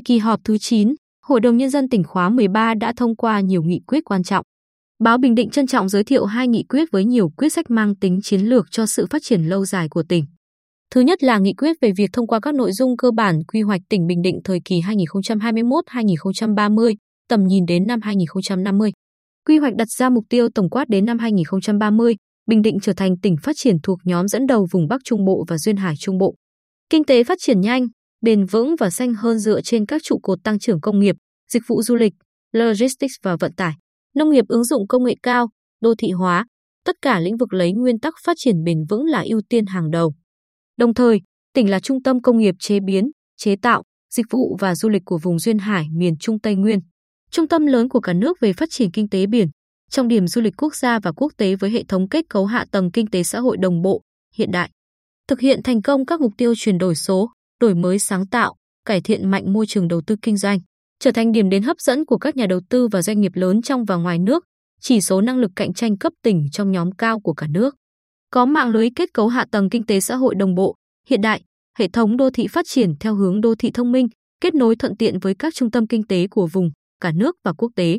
Tại kỳ họp thứ 9, Hội đồng Nhân dân tỉnh khóa 13 đã thông qua nhiều nghị quyết quan trọng. Báo Bình Định trân trọng giới thiệu hai nghị quyết với nhiều quyết sách mang tính chiến lược cho sự phát triển lâu dài của tỉnh. Thứ nhất là nghị quyết về việc thông qua các nội dung cơ bản quy hoạch tỉnh Bình Định thời kỳ 2021-2030, tầm nhìn đến năm 2050. Quy hoạch đặt ra mục tiêu tổng quát đến năm 2030, Bình Định trở thành tỉnh phát triển thuộc nhóm dẫn đầu vùng Bắc Trung Bộ và Duyên Hải Trung Bộ. Kinh tế phát triển nhanh, bền vững và xanh hơn dựa trên các trụ cột tăng trưởng công nghiệp, dịch vụ du lịch, logistics và vận tải, nông nghiệp ứng dụng công nghệ cao, đô thị hóa, tất cả lĩnh vực lấy nguyên tắc phát triển bền vững là ưu tiên hàng đầu. Đồng thời, tỉnh là trung tâm công nghiệp chế biến, chế tạo, dịch vụ và du lịch của vùng duyên hải miền Trung Tây Nguyên, trung tâm lớn của cả nước về phát triển kinh tế biển, trong điểm du lịch quốc gia và quốc tế với hệ thống kết cấu hạ tầng kinh tế xã hội đồng bộ, hiện đại. Thực hiện thành công các mục tiêu chuyển đổi số, đổi mới sáng tạo, cải thiện mạnh môi trường đầu tư kinh doanh, trở thành điểm đến hấp dẫn của các nhà đầu tư và doanh nghiệp lớn trong và ngoài nước, chỉ số năng lực cạnh tranh cấp tỉnh trong nhóm cao của cả nước. Có mạng lưới kết cấu hạ tầng kinh tế xã hội đồng bộ, hiện đại, hệ thống đô thị phát triển theo hướng đô thị thông minh, kết nối thuận tiện với các trung tâm kinh tế của vùng, cả nước và quốc tế.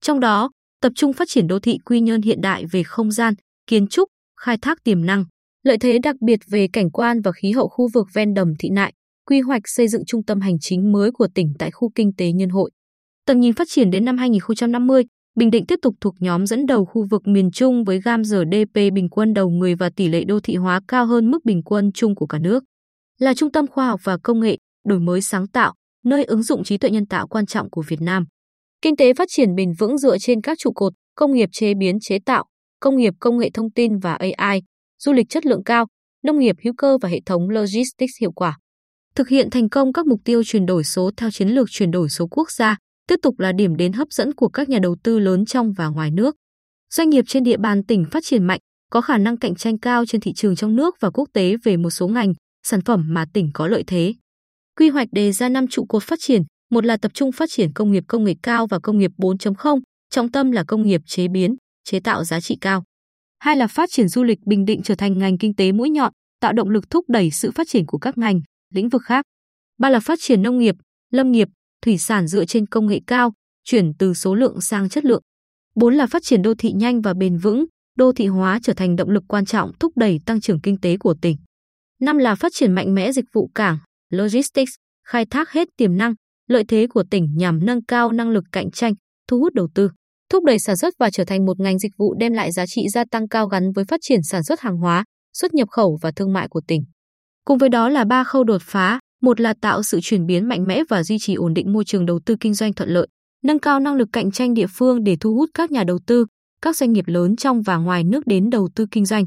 Trong đó, tập trung phát triển đô thị quy nhơn hiện đại về không gian, kiến trúc, khai thác tiềm năng, lợi thế đặc biệt về cảnh quan và khí hậu khu vực ven đầm thị nại, quy hoạch xây dựng trung tâm hành chính mới của tỉnh tại khu kinh tế nhân hội. Tầm nhìn phát triển đến năm 2050, Bình Định tiếp tục thuộc nhóm dẫn đầu khu vực miền Trung với gam GDP bình quân đầu người và tỷ lệ đô thị hóa cao hơn mức bình quân chung của cả nước. Là trung tâm khoa học và công nghệ, đổi mới sáng tạo, nơi ứng dụng trí tuệ nhân tạo quan trọng của Việt Nam. Kinh tế phát triển bền vững dựa trên các trụ cột công nghiệp chế biến chế tạo, công nghiệp công nghệ thông tin và AI, du lịch chất lượng cao, nông nghiệp hữu cơ và hệ thống logistics hiệu quả. Thực hiện thành công các mục tiêu chuyển đổi số theo chiến lược chuyển đổi số quốc gia, tiếp tục là điểm đến hấp dẫn của các nhà đầu tư lớn trong và ngoài nước. Doanh nghiệp trên địa bàn tỉnh phát triển mạnh, có khả năng cạnh tranh cao trên thị trường trong nước và quốc tế về một số ngành, sản phẩm mà tỉnh có lợi thế. Quy hoạch đề ra 5 trụ cột phát triển, một là tập trung phát triển công nghiệp công nghệ cao và công nghiệp 4.0, trọng tâm là công nghiệp chế biến, chế tạo giá trị cao. Hai là phát triển du lịch Bình Định trở thành ngành kinh tế mũi nhọn, tạo động lực thúc đẩy sự phát triển của các ngành, lĩnh vực khác. Ba là phát triển nông nghiệp, lâm nghiệp, thủy sản dựa trên công nghệ cao, chuyển từ số lượng sang chất lượng. Bốn là phát triển đô thị nhanh và bền vững, đô thị hóa trở thành động lực quan trọng thúc đẩy tăng trưởng kinh tế của tỉnh. Năm là phát triển mạnh mẽ dịch vụ cảng, logistics, khai thác hết tiềm năng, lợi thế của tỉnh nhằm nâng cao năng lực cạnh tranh, thu hút đầu tư, thúc đẩy sản xuất và trở thành một ngành dịch vụ đem lại giá trị gia tăng cao gắn với phát triển sản xuất hàng hóa, xuất nhập khẩu và thương mại của tỉnh. Cùng với đó là ba khâu đột phá, một là tạo sự chuyển biến mạnh mẽ và duy trì ổn định môi trường đầu tư kinh doanh thuận lợi, nâng cao năng lực cạnh tranh địa phương để thu hút các nhà đầu tư, các doanh nghiệp lớn trong và ngoài nước đến đầu tư kinh doanh.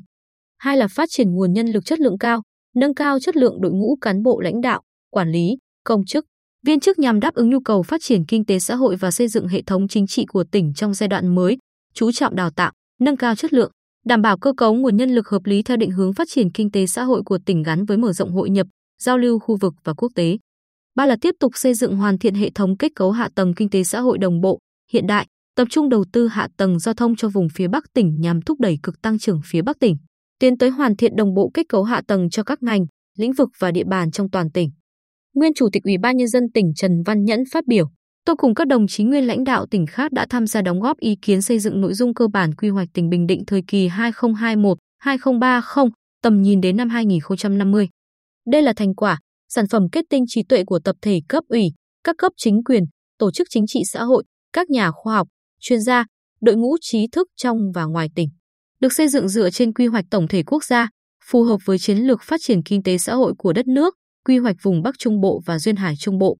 Hai là phát triển nguồn nhân lực chất lượng cao, nâng cao chất lượng đội ngũ cán bộ lãnh đạo, quản lý, công chức, viên chức nhằm đáp ứng nhu cầu phát triển kinh tế xã hội và xây dựng hệ thống chính trị của tỉnh trong giai đoạn mới, chú trọng đào tạo, nâng cao chất lượng, đảm bảo cơ cấu nguồn nhân lực hợp lý theo định hướng phát triển kinh tế xã hội của tỉnh gắn với mở rộng hội nhập, giao lưu khu vực và quốc tế. Ba là tiếp tục xây dựng hoàn thiện hệ thống kết cấu hạ tầng kinh tế xã hội đồng bộ, hiện đại, tập trung đầu tư hạ tầng giao thông cho vùng phía Bắc tỉnh nhằm thúc đẩy cực tăng trưởng phía Bắc tỉnh, tiến tới hoàn thiện đồng bộ kết cấu hạ tầng cho các ngành, lĩnh vực và địa bàn trong toàn tỉnh. Nguyên Chủ tịch Ủy ban Nhân dân tỉnh Trần Văn Nhẫn phát biểu, tôi cùng các đồng chí nguyên lãnh đạo tỉnh khác đã tham gia đóng góp ý kiến xây dựng nội dung cơ bản quy hoạch tỉnh Bình Định thời kỳ 2021-2030, tầm nhìn đến năm 2050. Đây là thành quả, sản phẩm kết tinh trí tuệ của tập thể cấp ủy, các cấp chính quyền, tổ chức chính trị xã hội, các nhà khoa học, chuyên gia, đội ngũ trí thức trong và ngoài tỉnh. Được xây dựng dựa trên quy hoạch tổng thể quốc gia, phù hợp với chiến lược phát triển kinh tế xã hội của đất nước, quy hoạch vùng Bắc Trung Bộ và Duyên Hải Trung Bộ.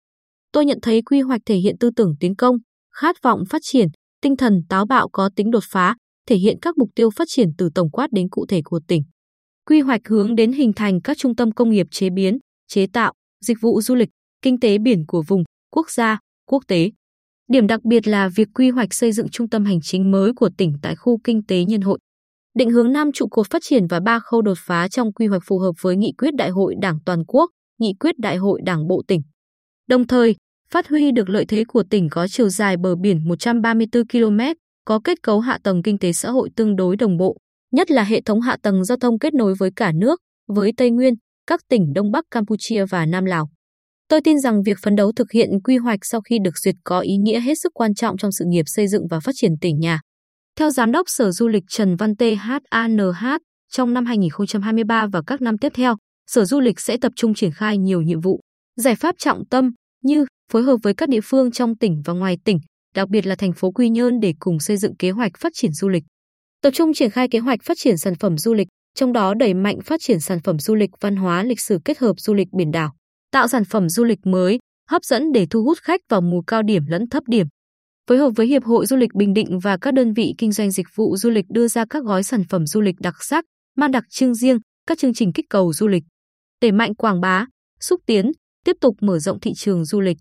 Tôi nhận thấy quy hoạch thể hiện tư tưởng tiến công, khát vọng phát triển, tinh thần táo bạo có tính đột phá, thể hiện các mục tiêu phát triển từ tổng quát đến cụ thể của tỉnh. Quy hoạch hướng đến hình thành các trung tâm công nghiệp chế biến, chế tạo, dịch vụ du lịch, kinh tế biển của vùng, quốc gia, quốc tế. Điểm đặc biệt là việc quy hoạch xây dựng trung tâm hành chính mới của tỉnh tại khu kinh tế nhân hội. Định hướng năm trụ cột phát triển và ba khâu đột phá trong quy hoạch phù hợp với nghị quyết Đại hội Đảng toàn quốc, nghị quyết Đại hội Đảng bộ tỉnh. Đồng thời, phát huy được lợi thế của tỉnh có chiều dài bờ biển 134 km, có kết cấu hạ tầng kinh tế xã hội tương đối đồng bộ, nhất là hệ thống hạ tầng giao thông kết nối với cả nước, với Tây Nguyên, các tỉnh Đông Bắc Campuchia và Nam Lào. Tôi tin rằng việc phấn đấu thực hiện quy hoạch sau khi được duyệt có ý nghĩa hết sức quan trọng trong sự nghiệp xây dựng và phát triển tỉnh nhà. Theo Giám đốc Sở Du lịch Trần Văn Tê HANH, trong năm 2023 và các năm tiếp theo, Sở Du lịch sẽ tập trung triển khai nhiều nhiệm vụ, giải pháp trọng tâm như phối hợp với các địa phương trong tỉnh và ngoài tỉnh, đặc biệt là thành phố Quy Nhơn để cùng xây dựng kế hoạch phát triển du lịch. Tập trung triển khai kế hoạch phát triển sản phẩm du lịch, trong đó đẩy mạnh phát triển sản phẩm du lịch văn hóa lịch sử kết hợp du lịch biển đảo, tạo sản phẩm du lịch mới, hấp dẫn để thu hút khách vào mùa cao điểm lẫn thấp điểm. Phối hợp với Hiệp hội Du lịch Bình Định và các đơn vị kinh doanh dịch vụ du lịch đưa ra các gói sản phẩm du lịch đặc sắc, mang đặc trưng riêng, các chương trình kích cầu du lịch. Đẩy mạnh quảng bá, xúc tiến, tiếp tục mở rộng thị trường du lịch.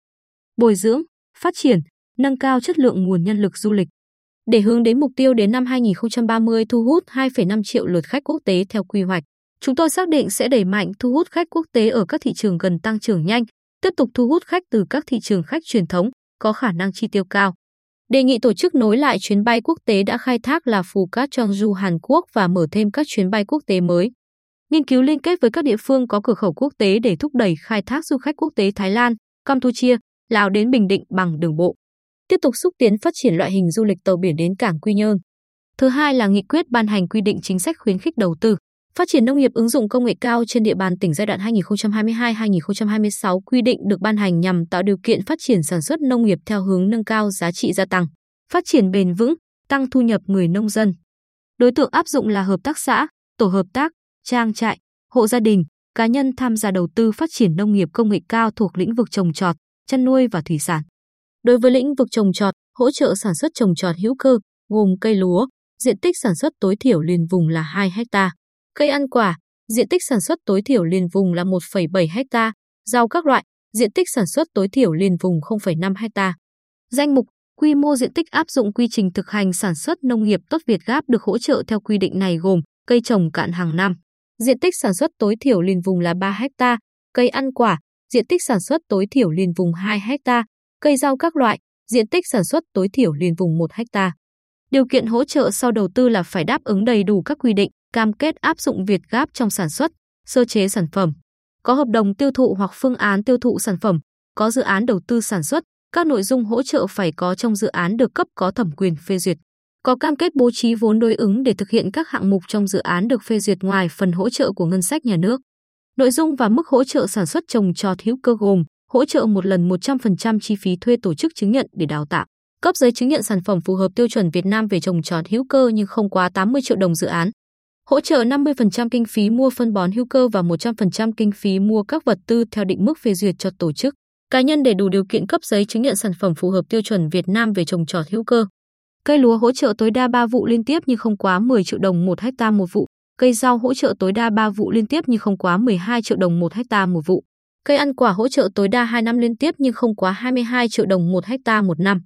Bồi dưỡng, phát triển, nâng cao chất lượng nguồn nhân lực du lịch. Để hướng đến mục tiêu đến năm 2030 thu hút 2,5 triệu lượt khách quốc tế theo quy hoạch, chúng tôi xác định sẽ đẩy mạnh thu hút khách quốc tế ở các thị trường gần tăng trưởng nhanh, tiếp tục thu hút khách từ các thị trường khách truyền thống có khả năng chi tiêu cao. Đề nghị tổ chức nối lại chuyến bay quốc tế đã khai thác là Phù Cát Cheongju Hàn Quốc và mở thêm các chuyến bay quốc tế mới. Nghiên cứu liên kết với các địa phương có cửa khẩu quốc tế để thúc đẩy khai thác du khách quốc tế Thái Lan, Campuchia, Lào đến Bình Định bằng đường bộ tiếp tục xúc tiến phát triển loại hình du lịch tàu biển đến cảng Quy Nhơn. Thứ hai là nghị quyết ban hành quy định chính sách khuyến khích đầu tư, phát triển nông nghiệp ứng dụng công nghệ cao trên địa bàn tỉnh giai đoạn 2022-2026 quy định được ban hành nhằm tạo điều kiện phát triển sản xuất nông nghiệp theo hướng nâng cao giá trị gia tăng, phát triển bền vững, tăng thu nhập người nông dân. Đối tượng áp dụng là hợp tác xã, tổ hợp tác, trang trại, hộ gia đình, cá nhân tham gia đầu tư phát triển nông nghiệp công nghệ cao thuộc lĩnh vực trồng trọt, chăn nuôi và thủy sản. Đối với lĩnh vực trồng trọt, hỗ trợ sản xuất trồng trọt hữu cơ, gồm cây lúa, diện tích sản xuất tối thiểu liền vùng là 2 ha. Cây ăn quả, diện tích sản xuất tối thiểu liền vùng là 1,7 ha. Rau các loại, diện tích sản xuất tối thiểu liền vùng 0,5 ha. Danh mục, quy mô diện tích áp dụng quy trình thực hành sản xuất nông nghiệp tốt Việt Gáp được hỗ trợ theo quy định này gồm cây trồng cạn hàng năm, diện tích sản xuất tối thiểu liền vùng là 3 ha, cây ăn quả, diện tích sản xuất tối thiểu liền vùng 2 ha, cây rau các loại, diện tích sản xuất tối thiểu liền vùng 1 ha. Điều kiện hỗ trợ sau đầu tư là phải đáp ứng đầy đủ các quy định, cam kết áp dụng Việt Gáp trong sản xuất, sơ chế sản phẩm, có hợp đồng tiêu thụ hoặc phương án tiêu thụ sản phẩm, có dự án đầu tư sản xuất, các nội dung hỗ trợ phải có trong dự án được cấp có thẩm quyền phê duyệt. Có cam kết bố trí vốn đối ứng để thực hiện các hạng mục trong dự án được phê duyệt ngoài phần hỗ trợ của ngân sách nhà nước. Nội dung và mức hỗ trợ sản xuất trồng trọt hữu cơ gồm hỗ trợ một lần 100% chi phí thuê tổ chức chứng nhận để đào tạo, cấp giấy chứng nhận sản phẩm phù hợp tiêu chuẩn Việt Nam về trồng trọt hữu cơ nhưng không quá 80 triệu đồng dự án. Hỗ trợ 50% kinh phí mua phân bón hữu cơ và 100% kinh phí mua các vật tư theo định mức phê duyệt cho tổ chức. Cá nhân để đủ điều kiện cấp giấy chứng nhận sản phẩm phù hợp tiêu chuẩn Việt Nam về trồng trọt hữu cơ. Cây lúa hỗ trợ tối đa 3 vụ liên tiếp nhưng không quá 10 triệu đồng một hecta một vụ. Cây rau hỗ trợ tối đa 3 vụ liên tiếp nhưng không quá 12 triệu đồng một hecta một vụ. Cây ăn quả hỗ trợ tối đa 2 năm liên tiếp nhưng không quá 22 triệu đồng một hecta một năm.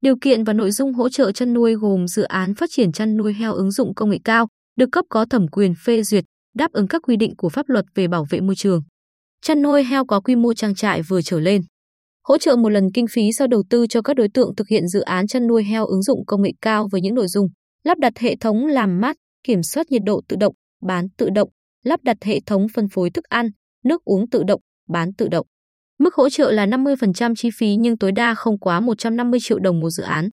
Điều kiện và nội dung hỗ trợ chăn nuôi gồm dự án phát triển chăn nuôi heo ứng dụng công nghệ cao, được cấp có thẩm quyền phê duyệt, đáp ứng các quy định của pháp luật về bảo vệ môi trường. Chăn nuôi heo có quy mô trang trại vừa trở lên. Hỗ trợ một lần kinh phí sau đầu tư cho các đối tượng thực hiện dự án chăn nuôi heo ứng dụng công nghệ cao với những nội dung lắp đặt hệ thống làm mát, kiểm soát nhiệt độ tự động, bán tự động, lắp đặt hệ thống phân phối thức ăn, nước uống tự động, bán tự động. Mức hỗ trợ là 50% chi phí nhưng tối đa không quá 150 triệu đồng một dự án.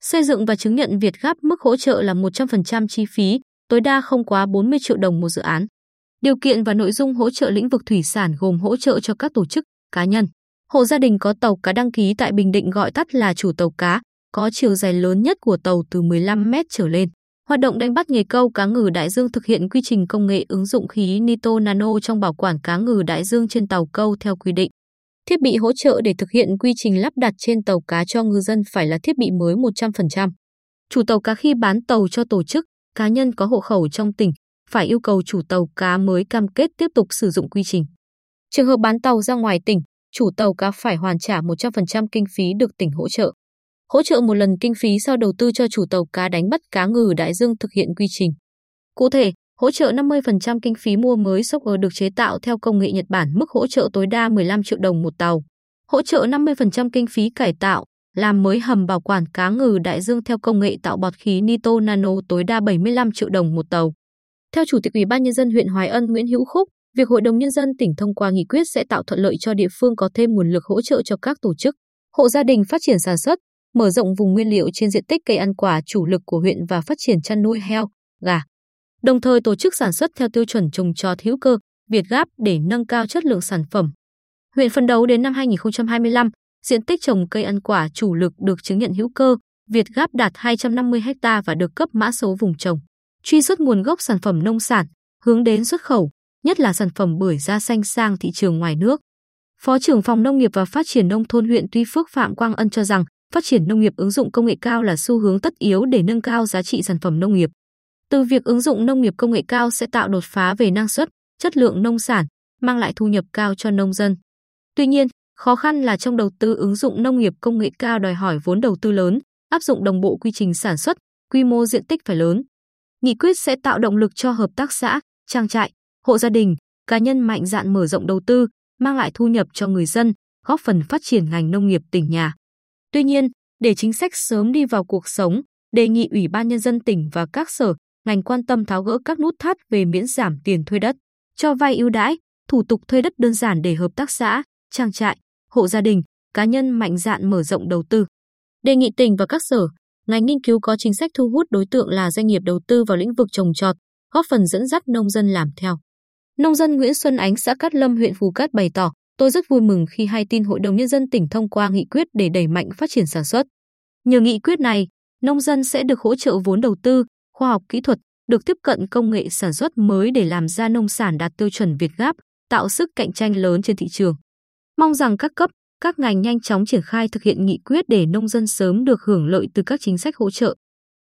Xây dựng và chứng nhận Việt Gáp mức hỗ trợ là 100% chi phí, tối đa không quá 40 triệu đồng một dự án. Điều kiện và nội dung hỗ trợ lĩnh vực thủy sản gồm hỗ trợ cho các tổ chức, cá nhân. Hộ gia đình có tàu cá đăng ký tại Bình Định gọi tắt là chủ tàu cá, có chiều dài lớn nhất của tàu từ 15 mét trở lên. Hoạt động đánh bắt nghề câu cá ngừ đại dương thực hiện quy trình công nghệ ứng dụng khí nitro nano trong bảo quản cá ngừ đại dương trên tàu câu theo quy định. Thiết bị hỗ trợ để thực hiện quy trình lắp đặt trên tàu cá cho ngư dân phải là thiết bị mới 100%. Chủ tàu cá khi bán tàu cho tổ chức, cá nhân có hộ khẩu trong tỉnh phải yêu cầu chủ tàu cá mới cam kết tiếp tục sử dụng quy trình. Trường hợp bán tàu ra ngoài tỉnh, chủ tàu cá phải hoàn trả 100% kinh phí được tỉnh hỗ trợ hỗ trợ một lần kinh phí sau đầu tư cho chủ tàu cá đánh bắt cá ngừ đại dương thực hiện quy trình. Cụ thể, hỗ trợ 50% kinh phí mua mới sốc được chế tạo theo công nghệ Nhật Bản mức hỗ trợ tối đa 15 triệu đồng một tàu. Hỗ trợ 50% kinh phí cải tạo, làm mới hầm bảo quản cá ngừ đại dương theo công nghệ tạo bọt khí nitro nano tối đa 75 triệu đồng một tàu. Theo Chủ tịch Ủy ban Nhân dân huyện Hoài Ân Nguyễn Hữu Khúc, việc Hội đồng Nhân dân tỉnh thông qua nghị quyết sẽ tạo thuận lợi cho địa phương có thêm nguồn lực hỗ trợ cho các tổ chức, hộ gia đình phát triển sản xuất, mở rộng vùng nguyên liệu trên diện tích cây ăn quả chủ lực của huyện và phát triển chăn nuôi heo, gà. Đồng thời tổ chức sản xuất theo tiêu chuẩn trồng trọt hữu cơ, Việt Gáp để nâng cao chất lượng sản phẩm. Huyện phấn đấu đến năm 2025, diện tích trồng cây ăn quả chủ lực được chứng nhận hữu cơ, Việt Gáp đạt 250 ha và được cấp mã số vùng trồng. Truy xuất nguồn gốc sản phẩm nông sản, hướng đến xuất khẩu, nhất là sản phẩm bưởi da xanh sang thị trường ngoài nước. Phó trưởng phòng Nông nghiệp và Phát triển nông thôn huyện Tuy Phước Phạm Quang Ân cho rằng, phát triển nông nghiệp ứng dụng công nghệ cao là xu hướng tất yếu để nâng cao giá trị sản phẩm nông nghiệp. Từ việc ứng dụng nông nghiệp công nghệ cao sẽ tạo đột phá về năng suất, chất lượng nông sản, mang lại thu nhập cao cho nông dân. Tuy nhiên, khó khăn là trong đầu tư ứng dụng nông nghiệp công nghệ cao đòi hỏi vốn đầu tư lớn, áp dụng đồng bộ quy trình sản xuất, quy mô diện tích phải lớn. Nghị quyết sẽ tạo động lực cho hợp tác xã, trang trại, hộ gia đình, cá nhân mạnh dạn mở rộng đầu tư, mang lại thu nhập cho người dân, góp phần phát triển ngành nông nghiệp tỉnh nhà. Tuy nhiên, để chính sách sớm đi vào cuộc sống, đề nghị Ủy ban Nhân dân tỉnh và các sở, ngành quan tâm tháo gỡ các nút thắt về miễn giảm tiền thuê đất, cho vay ưu đãi, thủ tục thuê đất đơn giản để hợp tác xã, trang trại, hộ gia đình, cá nhân mạnh dạn mở rộng đầu tư. Đề nghị tỉnh và các sở, ngành nghiên cứu có chính sách thu hút đối tượng là doanh nghiệp đầu tư vào lĩnh vực trồng trọt, góp phần dẫn dắt nông dân làm theo. Nông dân Nguyễn Xuân Ánh xã Cát Lâm huyện Phú Cát bày tỏ, tôi rất vui mừng khi hay tin Hội đồng Nhân dân tỉnh thông qua nghị quyết để đẩy mạnh phát triển sản xuất. Nhờ nghị quyết này, nông dân sẽ được hỗ trợ vốn đầu tư, khoa học kỹ thuật, được tiếp cận công nghệ sản xuất mới để làm ra nông sản đạt tiêu chuẩn Việt Gáp, tạo sức cạnh tranh lớn trên thị trường. Mong rằng các cấp, các ngành nhanh chóng triển khai thực hiện nghị quyết để nông dân sớm được hưởng lợi từ các chính sách hỗ trợ.